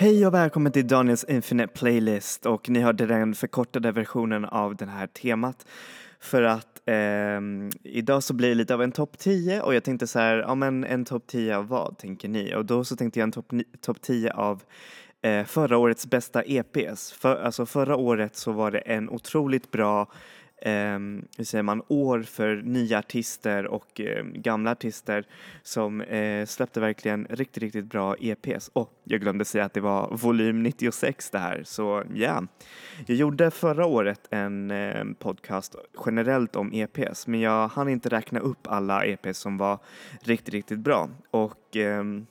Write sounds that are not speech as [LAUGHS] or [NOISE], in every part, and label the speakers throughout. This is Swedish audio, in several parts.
Speaker 1: Hej och välkommen till Daniels Infinite Playlist och ni hörde den förkortade versionen av det här temat för att eh, idag så blir det lite av en topp 10 och jag tänkte så här, ja men en topp 10 av vad tänker ni? Och då så tänkte jag en topp top 10 av eh, förra årets bästa EPs. För, alltså förra året så var det en otroligt bra eh, hur säger man, år för nya artister och eh, gamla artister som eh, släppte verkligen riktigt, riktigt bra EPs. Och jag glömde säga att det var volym 96 det här, så ja. Yeah. Jag gjorde förra året en eh, podcast generellt om EPs, men jag hann inte räkna upp alla EPs som var riktigt, riktigt bra. Och ehm,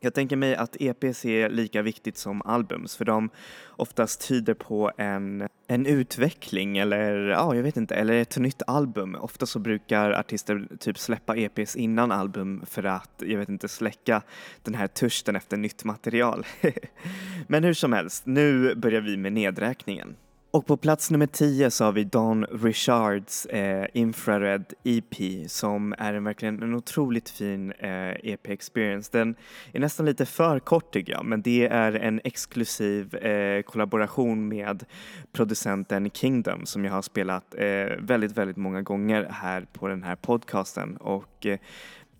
Speaker 1: jag tänker mig att EPs är lika viktigt som albums för de oftast tyder på en, en utveckling eller ja, jag vet inte, eller ett nytt album. Ofta så brukar artister typ släppa EPs innan album för att, jag vet inte, släcka den här törsten efter nytt material. [LAUGHS] Men hur som helst, nu börjar vi med nedräkningen. Och på plats nummer 10 så har vi Don Richards eh, Infrared EP som är en, verkligen en otroligt fin eh, EP experience. Den är nästan lite för kort tycker jag men det är en exklusiv eh, kollaboration med producenten Kingdom som jag har spelat eh, väldigt, väldigt många gånger här på den här podcasten och eh,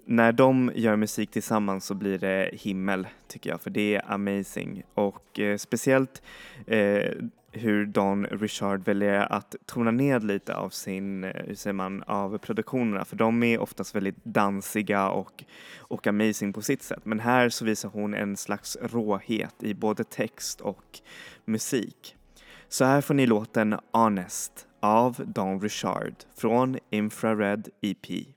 Speaker 1: när de gör musik tillsammans så blir det himmel tycker jag för det är amazing och eh, speciellt eh, hur Don Richard väljer att tona ned lite av sin, eh, hur säger man, av produktionerna för de är oftast väldigt dansiga och, och amazing på sitt sätt. Men här så visar hon en slags råhet i både text och musik. Så här får ni låten Honest av Don Richard från Infrared EP.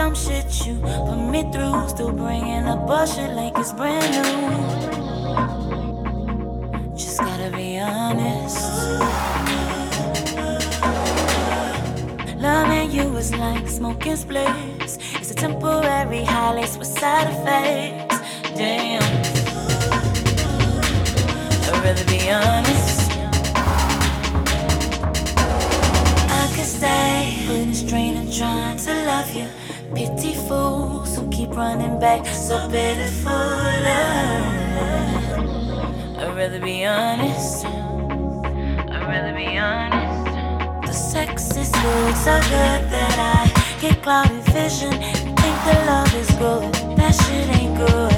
Speaker 2: Dumb shit you put me through. Still bringing up bullshit like it's brand new. Just gotta be honest. Loving you is like smoking splits. It's a temporary high laced with side effects. Damn. I'd rather be honest. I could stay. But it's draining trying to love you. Pity fools who keep running back, so pitiful. Eh? I'd rather be honest. I'd rather be honest. The sex is good, so good that I get cloudy vision think the love is good. That shit ain't good.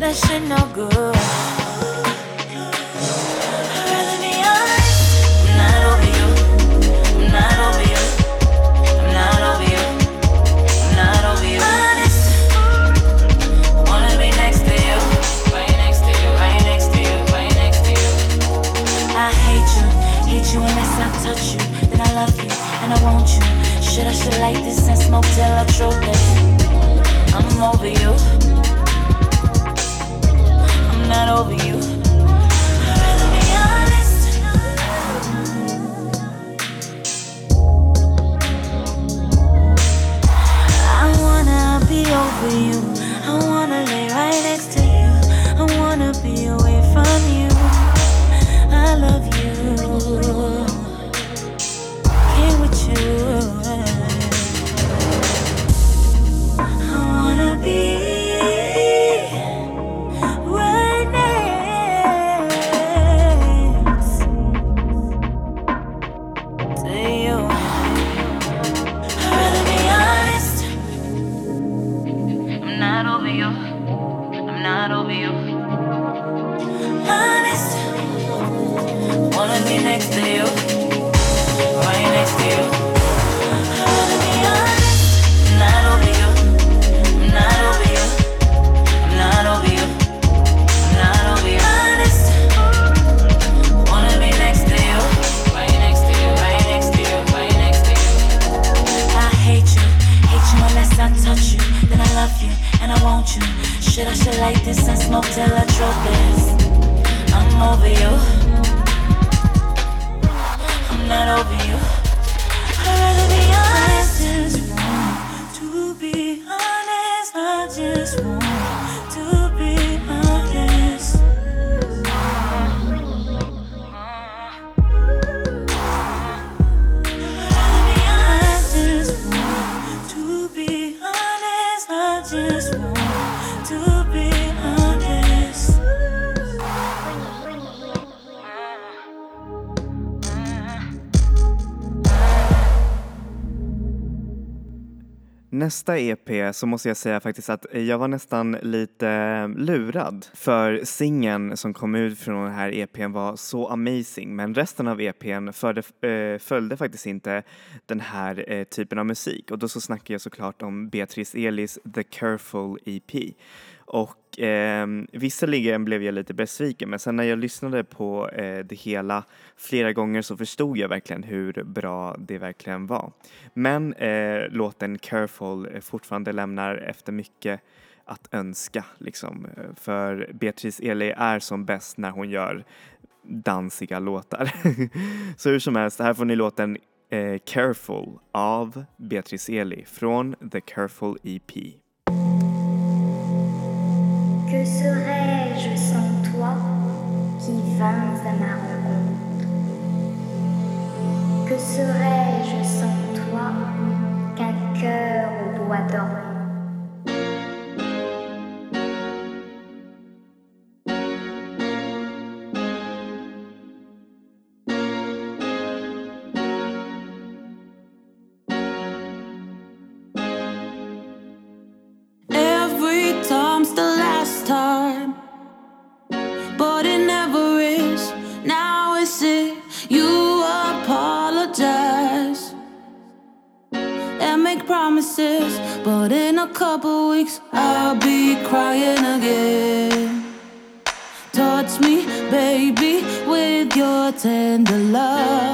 Speaker 2: That shit no good. Like this and smoke till I choke it. I'm over you. I'm not over you. Gonna be honest I wanna be over you. I wanna lay right next to you. I wanna be
Speaker 1: Nästa EP så måste jag säga faktiskt att jag var nästan lite lurad. För singeln som kom ut från den här EPn var så amazing men resten av EPn förde, eh, följde faktiskt inte den här eh, typen av musik. Och då så snackar jag såklart om Beatrice Elis The Careful EP och eh, visserligen blev jag lite besviken men sen när jag lyssnade på eh, det hela flera gånger så förstod jag verkligen hur bra det verkligen var. Men eh, låten Careful fortfarande lämnar efter mycket att önska liksom. För Beatrice Eli är som bäst när hon gör dansiga låtar. [LAUGHS] så hur som helst, här får ni låten eh, Careful av Beatrice Eli från The Careful EP.
Speaker 3: Que serais-je sans toi qui vins à ma rencontre? Que serais-je sans toi qu'un cœur au bois dormant
Speaker 2: Crying again. Touch me, baby, with your tender love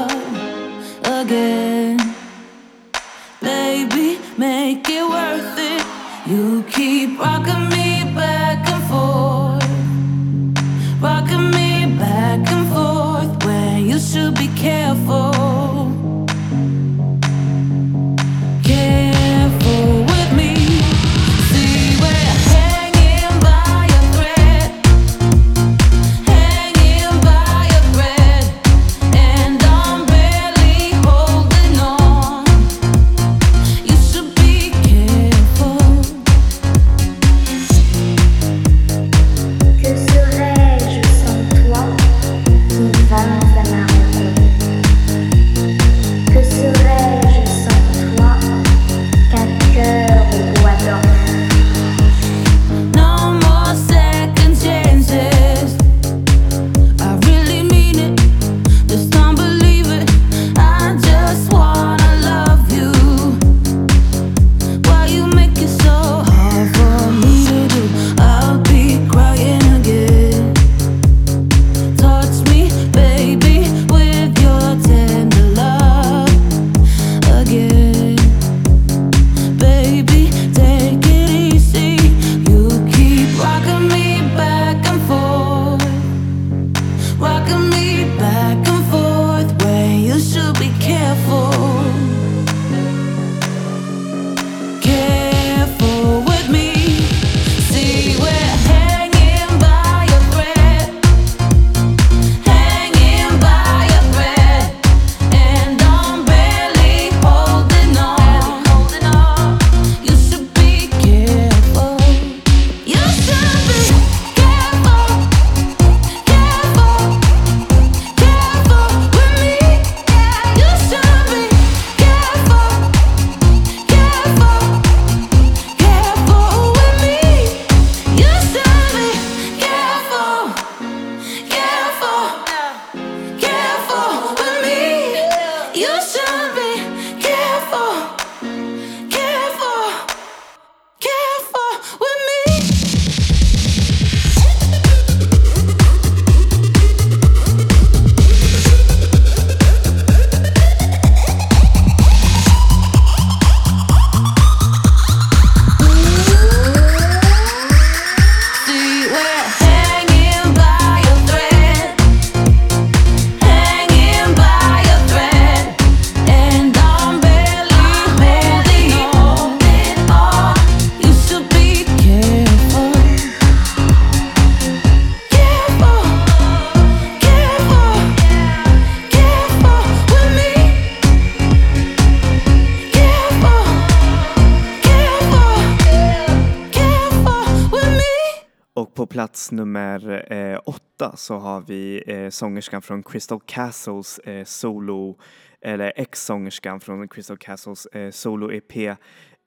Speaker 1: så har vi eh, sångerskan från Crystal Castles eh, solo, eller ex-sångerskan från Crystal Castles eh, solo-EP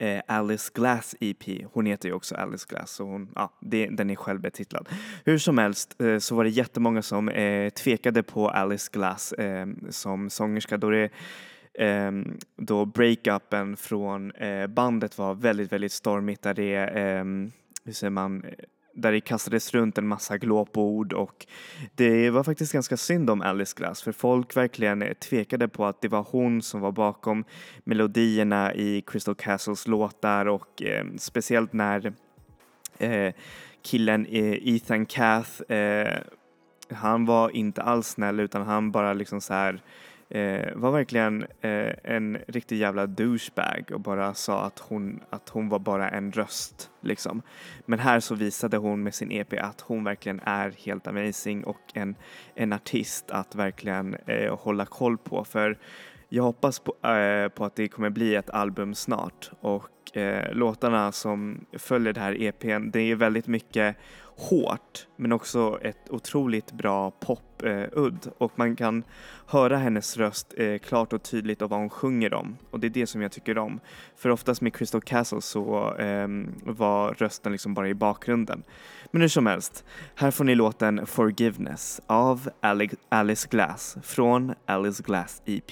Speaker 1: eh, Alice Glass EP. Hon heter ju också Alice Glass så hon, ja, det, den är självbetitlad. Hur som helst eh, så var det jättemånga som eh, tvekade på Alice Glass eh, som sångerska då det ehm, då breakupen från eh, bandet var väldigt, väldigt stormigt där det, ehm, hur säger man, där det kastades runt en massa glåpord och det var faktiskt ganska synd om Alice Glass för folk verkligen tvekade på att det var hon som var bakom melodierna i Crystal Castles låtar och eh, speciellt när eh, killen eh, Ethan Cath, eh, han var inte alls snäll utan han bara liksom så här eh, var verkligen eh, en riktig jävla douchebag och bara sa att hon, att hon var bara en röst liksom. Men här så visade hon med sin EP att hon verkligen är helt amazing och en, en artist att verkligen eh, hålla koll på för jag hoppas på, eh, på att det kommer bli ett album snart och eh, låtarna som följer det här EPn, det är väldigt mycket hårt men också ett otroligt bra pop-udd eh, och man kan höra hennes röst eh, klart och tydligt och vad hon sjunger om och det är det som jag tycker om. För oftast med Crystal Castle så eh, var rösten liksom bara i bakgrunden. Men hur som helst, här får ni låten Forgiveness av Alice Glass från Alice Glass EP.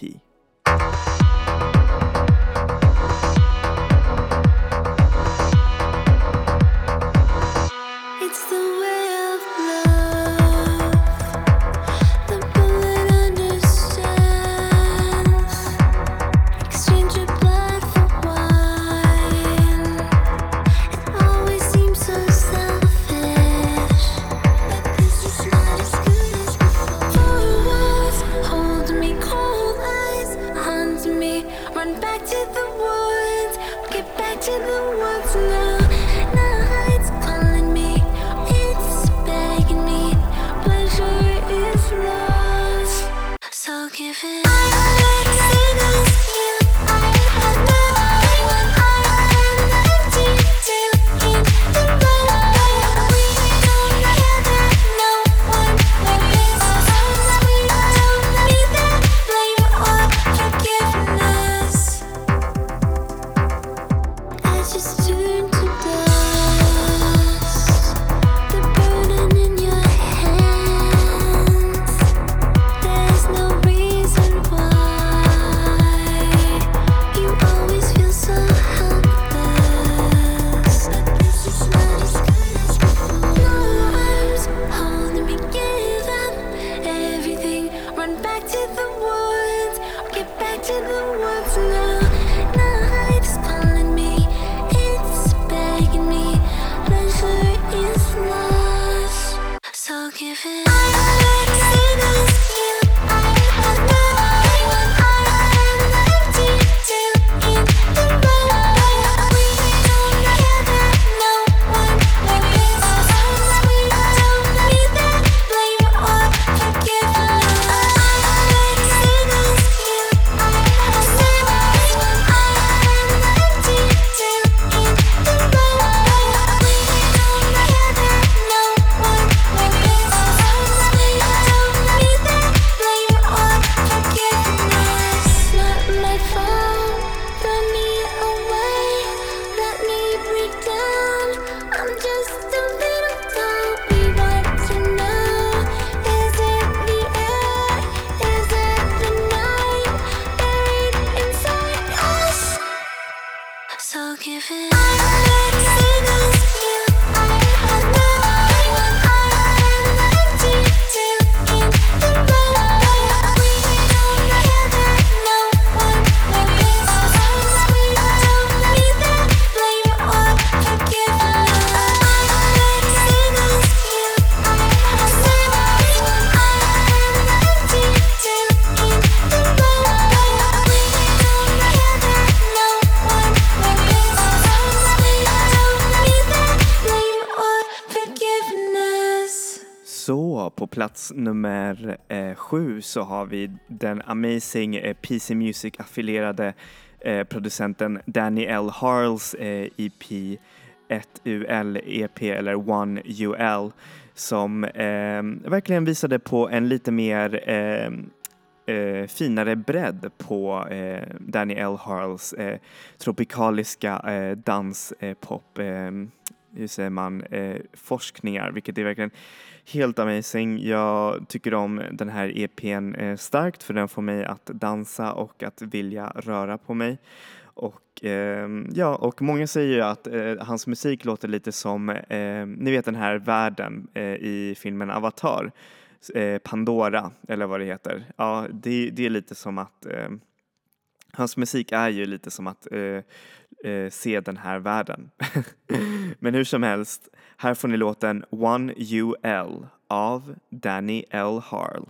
Speaker 1: På plats nummer eh, sju så har vi den amazing eh, PC Music affilierade eh, producenten Danny L. Harls eh, EP
Speaker 2: 1UL EP eller 1UL som eh, verkligen visade på en lite mer eh, eh, finare bredd på eh, Danny L. Harls eh, tropikaliska eh, danspop, eh, eh, hur säger man, eh, forskningar, vilket är verkligen helt amazing. Jag tycker om den här EPn eh, starkt för den får mig att dansa och att vilja röra på mig. Och, eh, ja, och många säger ju att eh, hans musik låter lite som, eh, ni vet den här världen eh, i filmen Avatar, eh, Pandora eller vad det heter. Ja, det, det är lite som att eh, Hans musik är ju lite som att eh, eh se den här världen. [LAUGHS] Men hur som helst, här får ni låten One UL av Danny L. Harl.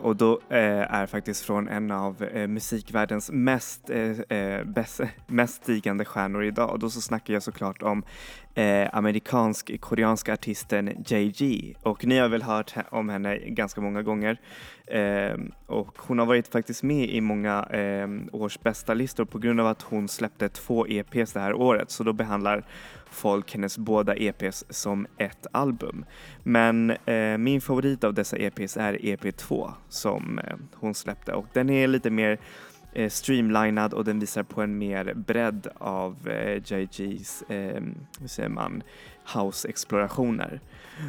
Speaker 2: Och då eh, är faktiskt från en av eh, musikvärldens mest, eh, eh bäst, [LAUGHS] mest stigande stjärnor idag. Och då så snackar jag såklart om eh, amerikansk-koreanska artisten JG. Och ni har väl hört om henne ganska många gånger. Eh, och hon har varit faktiskt med i många eh, års bästa listor på grund av att hon släppte två EPs det här året. Så då behandlar folk hennes båda EPs som ett album. Men eh, min favorit av dessa EPs är EP2 som eh, hon släppte och den är lite mer
Speaker 1: eh, streamlinad och den visar på en mer bredd av eh, JG's, eh, hur säger man, house-explorationer.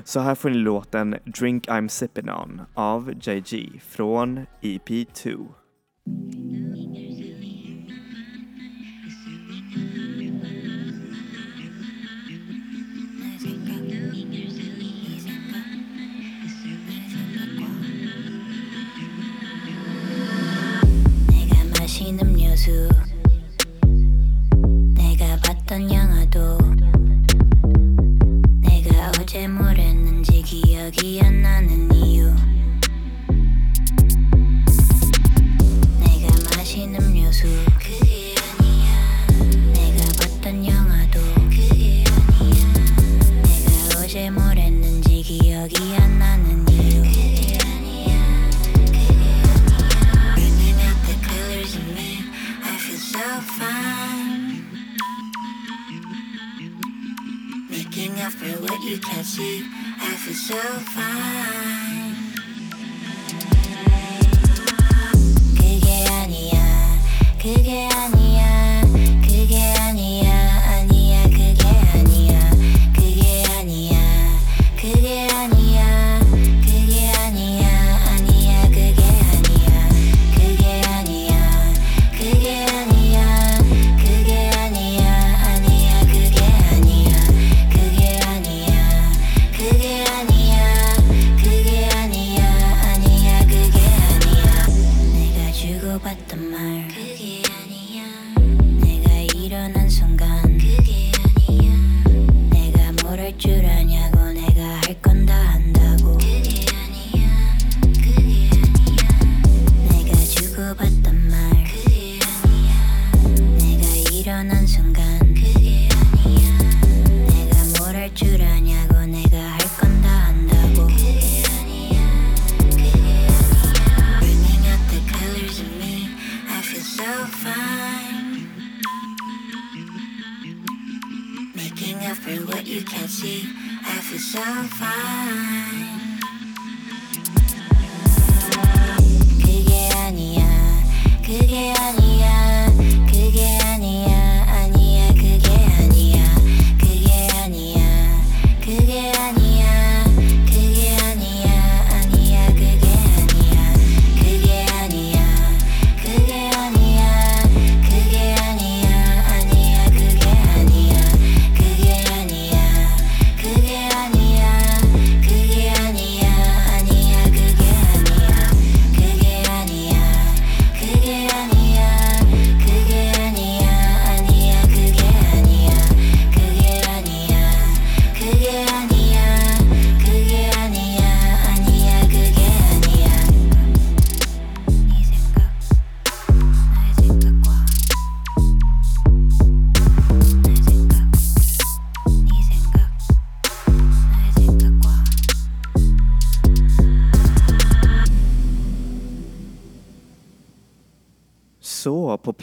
Speaker 1: Så här får ni låten Drink I'm Sippin' On av JG från EP2.
Speaker 4: 호수 내가 봤던 영화도 내가 어제 뭘 했는지 기억이 안 나는 see, I feel so fine.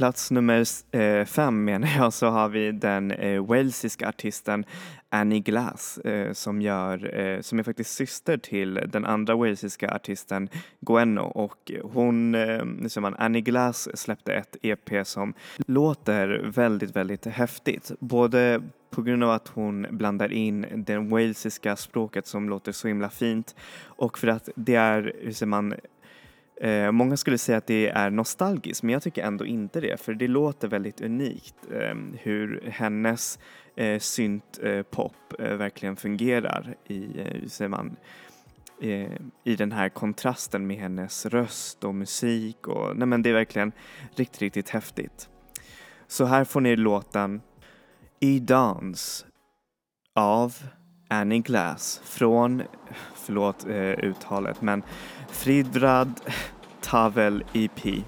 Speaker 1: plats nummer eh, fem [LAUGHS] menar jag så har vi den eh, walesiska artisten Annie Glass eh, som, gör, som är faktiskt syster till den andra walesiska artisten Gwenno och hon, eh, man, Annie Glass släppte ett EP som låter väldigt, väldigt häftigt. Både på grund av att hon blandar in det walesiska språket som låter så himla fint och för att det är, hur säger man, Eh, många skulle säga att det är nostalgiskt men jag tycker ändå inte det för det låter väldigt unikt eh, hur hennes eh, syntpop eh, eh, verkligen fungerar i, eh, hur säger man, eh, i den här kontrasten med hennes röst och musik och nej men det är verkligen riktigt, riktigt häftigt. Så här får ni låten E-Dance av Annie Glass från, förlåt eh, uttalet, men Fridrad Tavel EP.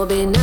Speaker 5: will be
Speaker 6: no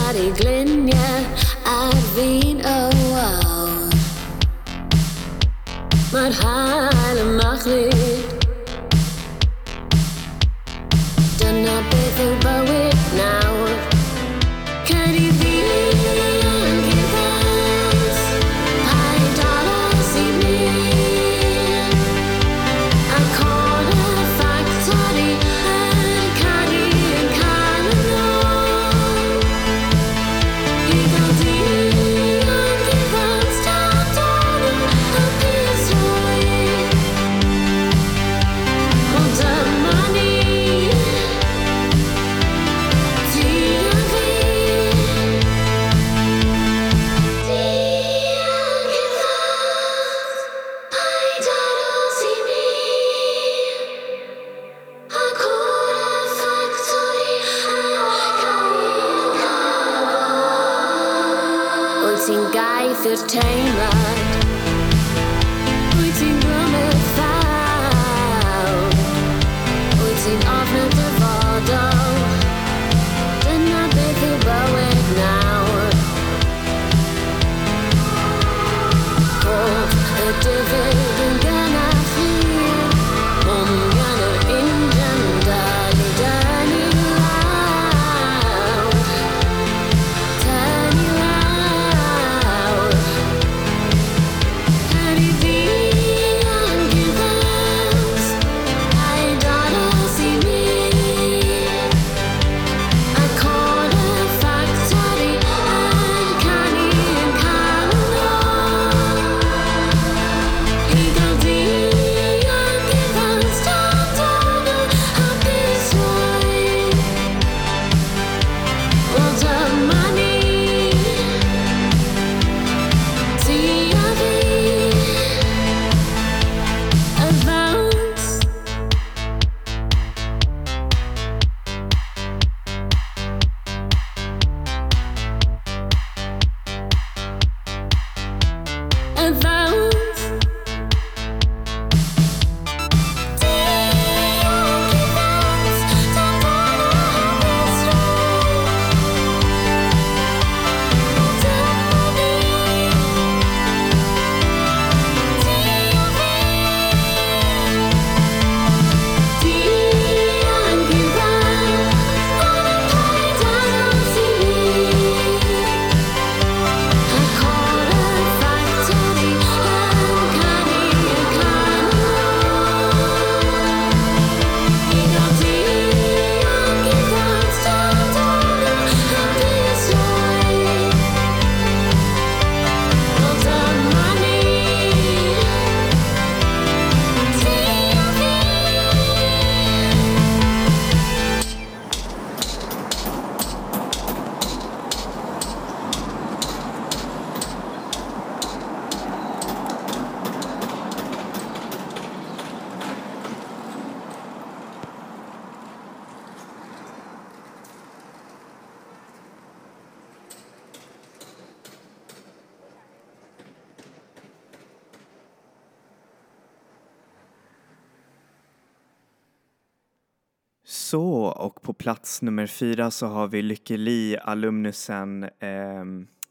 Speaker 6: och på plats nummer fyra så har vi Lykke Li, alumnusen, eh,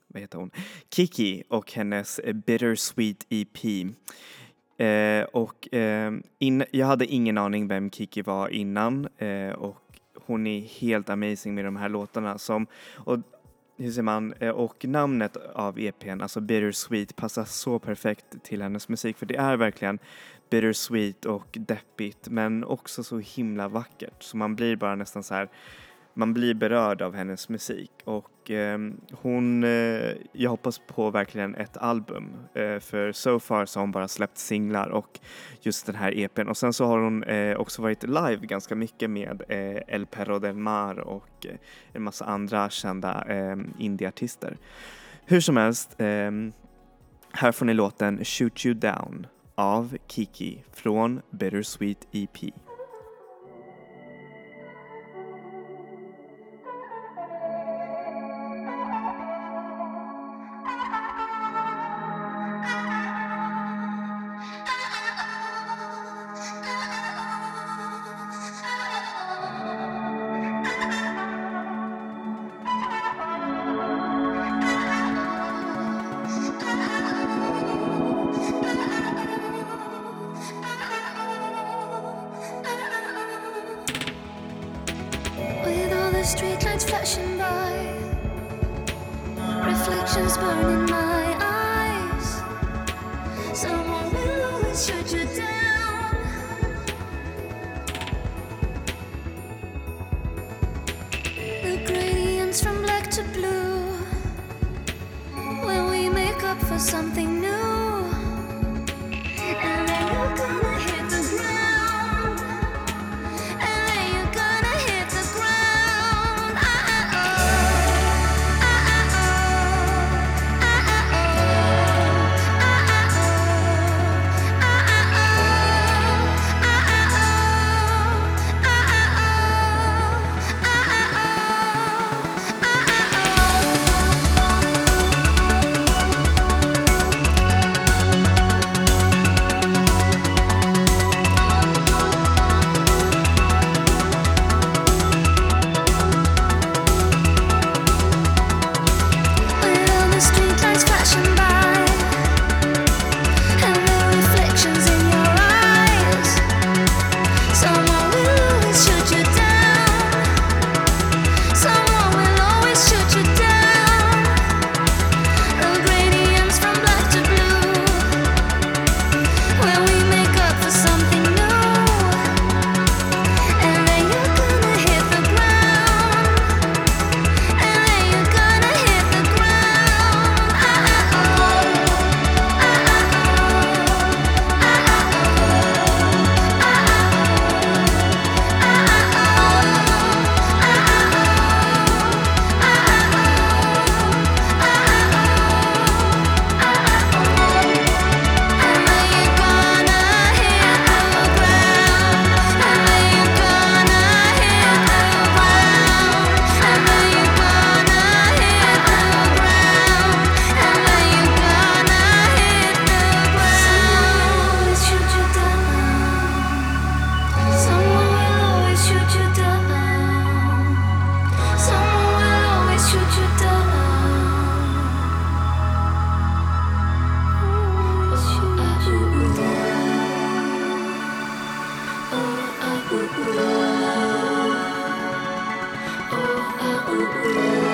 Speaker 6: vad heter hon, Kiki och hennes eh, Bittersweet EP. Eh, och eh, in, jag hade ingen aning vem Kiki var innan eh, och hon är helt amazing med de här låtarna som, och hur säger man, Eh, och namnet av EPn, alltså Bittersweet, passar så perfekt till hennes musik för det är verkligen bittersweet och deppigt men också så himla vackert. Så man blir bara nästan så här man blir berörd av hennes musik. Och eh, hon, eh, jag hoppas på verkligen ett album eh, för so far så har hon bara släppt singlar och just den här EPn och sen så har hon eh, också varit live ganska mycket med eh, El Perro del Mar och eh, en massa andra kända eh, indieartister. Hur som helst, eh, här får ni låten Shoot You Down. Av Kiki från Bittersweet EP.
Speaker 7: Oh.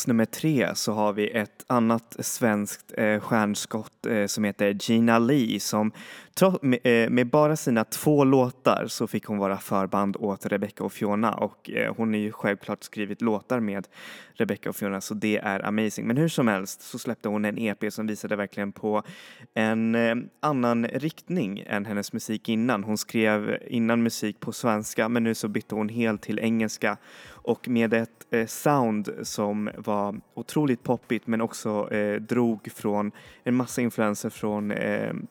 Speaker 1: Plats nummer tre så har vi ett annat svenskt eh, stjärnskott eh, som heter Gina Lee som Eh, med, bara sina två låtar så fick hon vara förband åt Rebecca och Fiona och eh, hon har ju självklart skrivit låtar med Rebecca och Fiona så det är amazing. Men hur som helst så släppte hon en EP som visade verkligen på en eh, annan riktning än hennes musik innan. Hon skrev innan musik på svenska men nu så bytte hon helt till engelska och med ett sound som var otroligt poppigt men också drog från en massa influenser från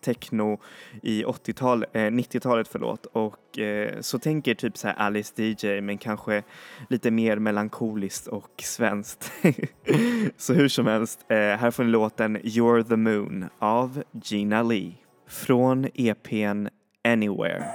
Speaker 1: techno i 80-tal, eh, 90-talet förlåt och eh, så tänker typ så här Alice DJ men kanske lite mer melankoliskt och svenskt. [LAUGHS] så hur som helst, eh, här får ni låten You're the Moon av Gina Lee från EPn Anywhere.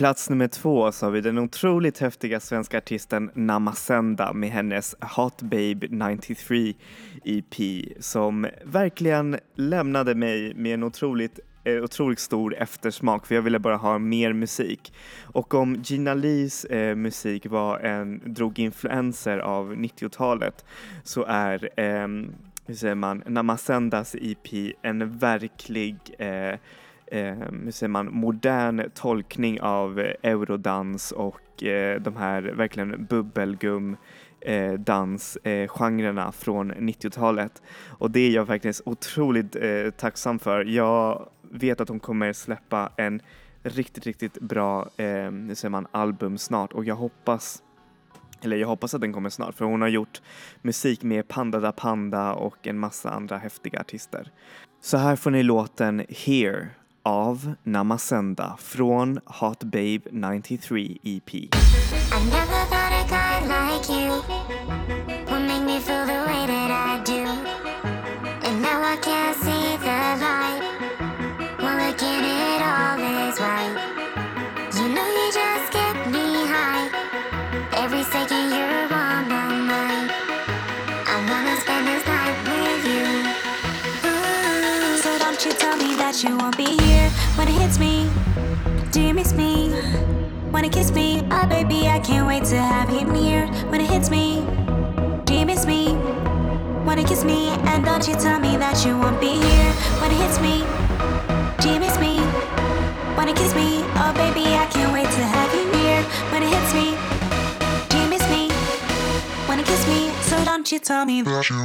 Speaker 1: Plats nummer två så har vi den otroligt häftiga svenska artisten Namasenda med hennes Hot Babe 93 EP som verkligen lämnade mig med en otroligt eh, otroligt stor eftersmak för jag ville bara ha mer musik. Och om Gina Lees eh, musik var en, drog influenser av 90-talet så är eh, hur säger man, Namasendas EP en verklig eh, Eh, hur säger man, modern tolkning av eh, eurodans och eh, de här verkligen bubbelgum eh, dansgenrerna eh, från 90-talet. Och det är jag verkligen otroligt eh, tacksam för. Jag vet att hon kommer släppa en riktigt, riktigt bra eh, hur säger man, album snart och jag hoppas eller jag hoppas att den kommer snart för hon har gjort musik med Panda da Panda och en massa andra häftiga artister. Så här får ni låten Here av Namasenda från Hot Babe 93 EP.
Speaker 7: Wanna kiss me? Oh, baby, I can't wait to have you near. When it hits me, do you miss me? Wanna kiss me? And don't you tell me that you won't be here when it hits me. Do you miss me? Wanna kiss me? Oh, baby, I can't wait to have you near. When it hits me, do you miss me? Wanna kiss me? So don't you tell me that you,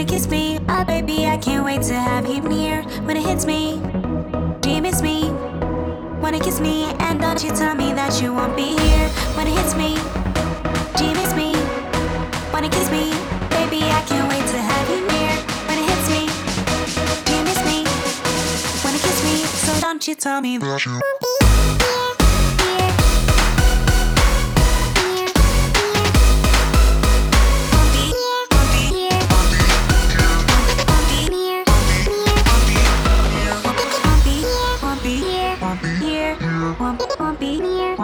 Speaker 7: Wanna kiss me? Oh, baby, I can't wait to have you near when it hits me. Do you miss me? Wanna kiss me? And don't you tell me that you won't be here when it hits me. Do you miss me? Wanna kiss me? Baby, I can't wait to have you near when it hits me. Do you miss me? Wanna kiss me? So don't you tell me that you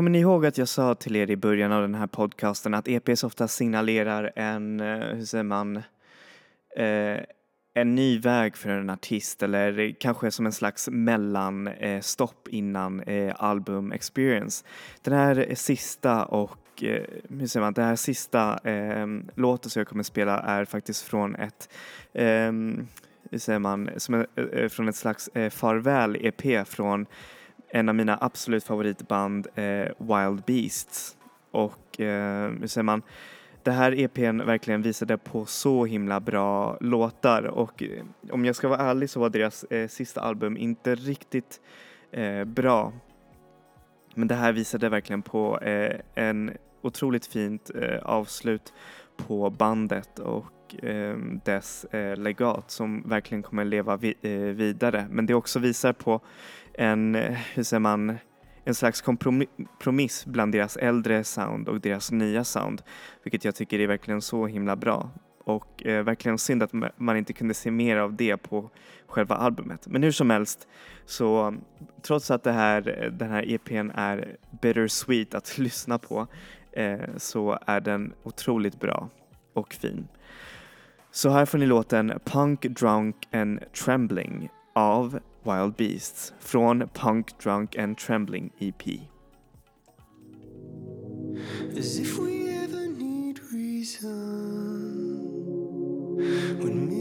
Speaker 1: Kommer ni ihåg att jag sa till er i början av den här podcasten att EPs ofta signalerar en, eh, hur säger man, eh, en ny väg för en artist eller kanske som en slags mellanstopp eh, innan eh, album experience. Den här sista och eh, hur säger man, den här sista eh, låten som jag kommer spela är faktiskt från ett eh, hur säger man, som är, från ett slags farväl-EP från en av mina absolut favoritband eh, Wild Beasts. Och eh, hur säger man, det här EPn verkligen visade på så himla bra låtar och eh, om jag ska vara ärlig så var deras eh, sista album inte riktigt eh, bra. Men det här visade verkligen på eh, en otroligt fint eh, avslut på bandet och eh, dess eh, legat som verkligen kommer leva vi eh, vidare. Men det också visar på en, eh, hur säger man, en slags kompromiss bland deras äldre sound och deras nya sound. Vilket jag tycker är verkligen så himla bra. Och eh, verkligen synd att man inte kunde se mer av det på själva albumet. Men hur som helst, så trots att det här, den här EPn är bittersweet att [LAUGHS] lyssna på eh, så är den otroligt bra och fin. Så här får ni låten Punk, Drunk and Trembling av Wild Beasts från Punk, Drunk and Trembling EP.
Speaker 8: As if we ever need reason when miracles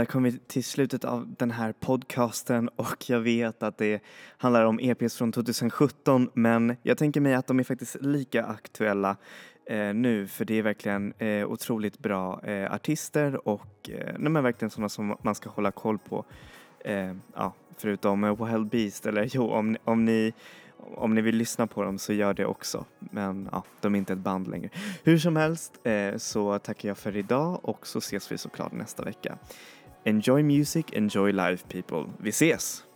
Speaker 1: Där kom vi till slutet av den här podcasten och jag vet att det handlar om EPs från 2017 men jag tänker mig att de är faktiskt lika aktuella eh, nu för det är verkligen eh, otroligt bra eh, artister och eh, är men verkligen sådana som man ska hålla koll på. Eh, ja, förutom eh, Wild Beast eller jo, om, om ni om ni vill lyssna på dem så gör det också. Men ja, de är inte ett band längre. Hur som helst eh, så tackar jag för idag och så ses vi såklart nästa vecka. Enjoy music, enjoy life people. Vi ses!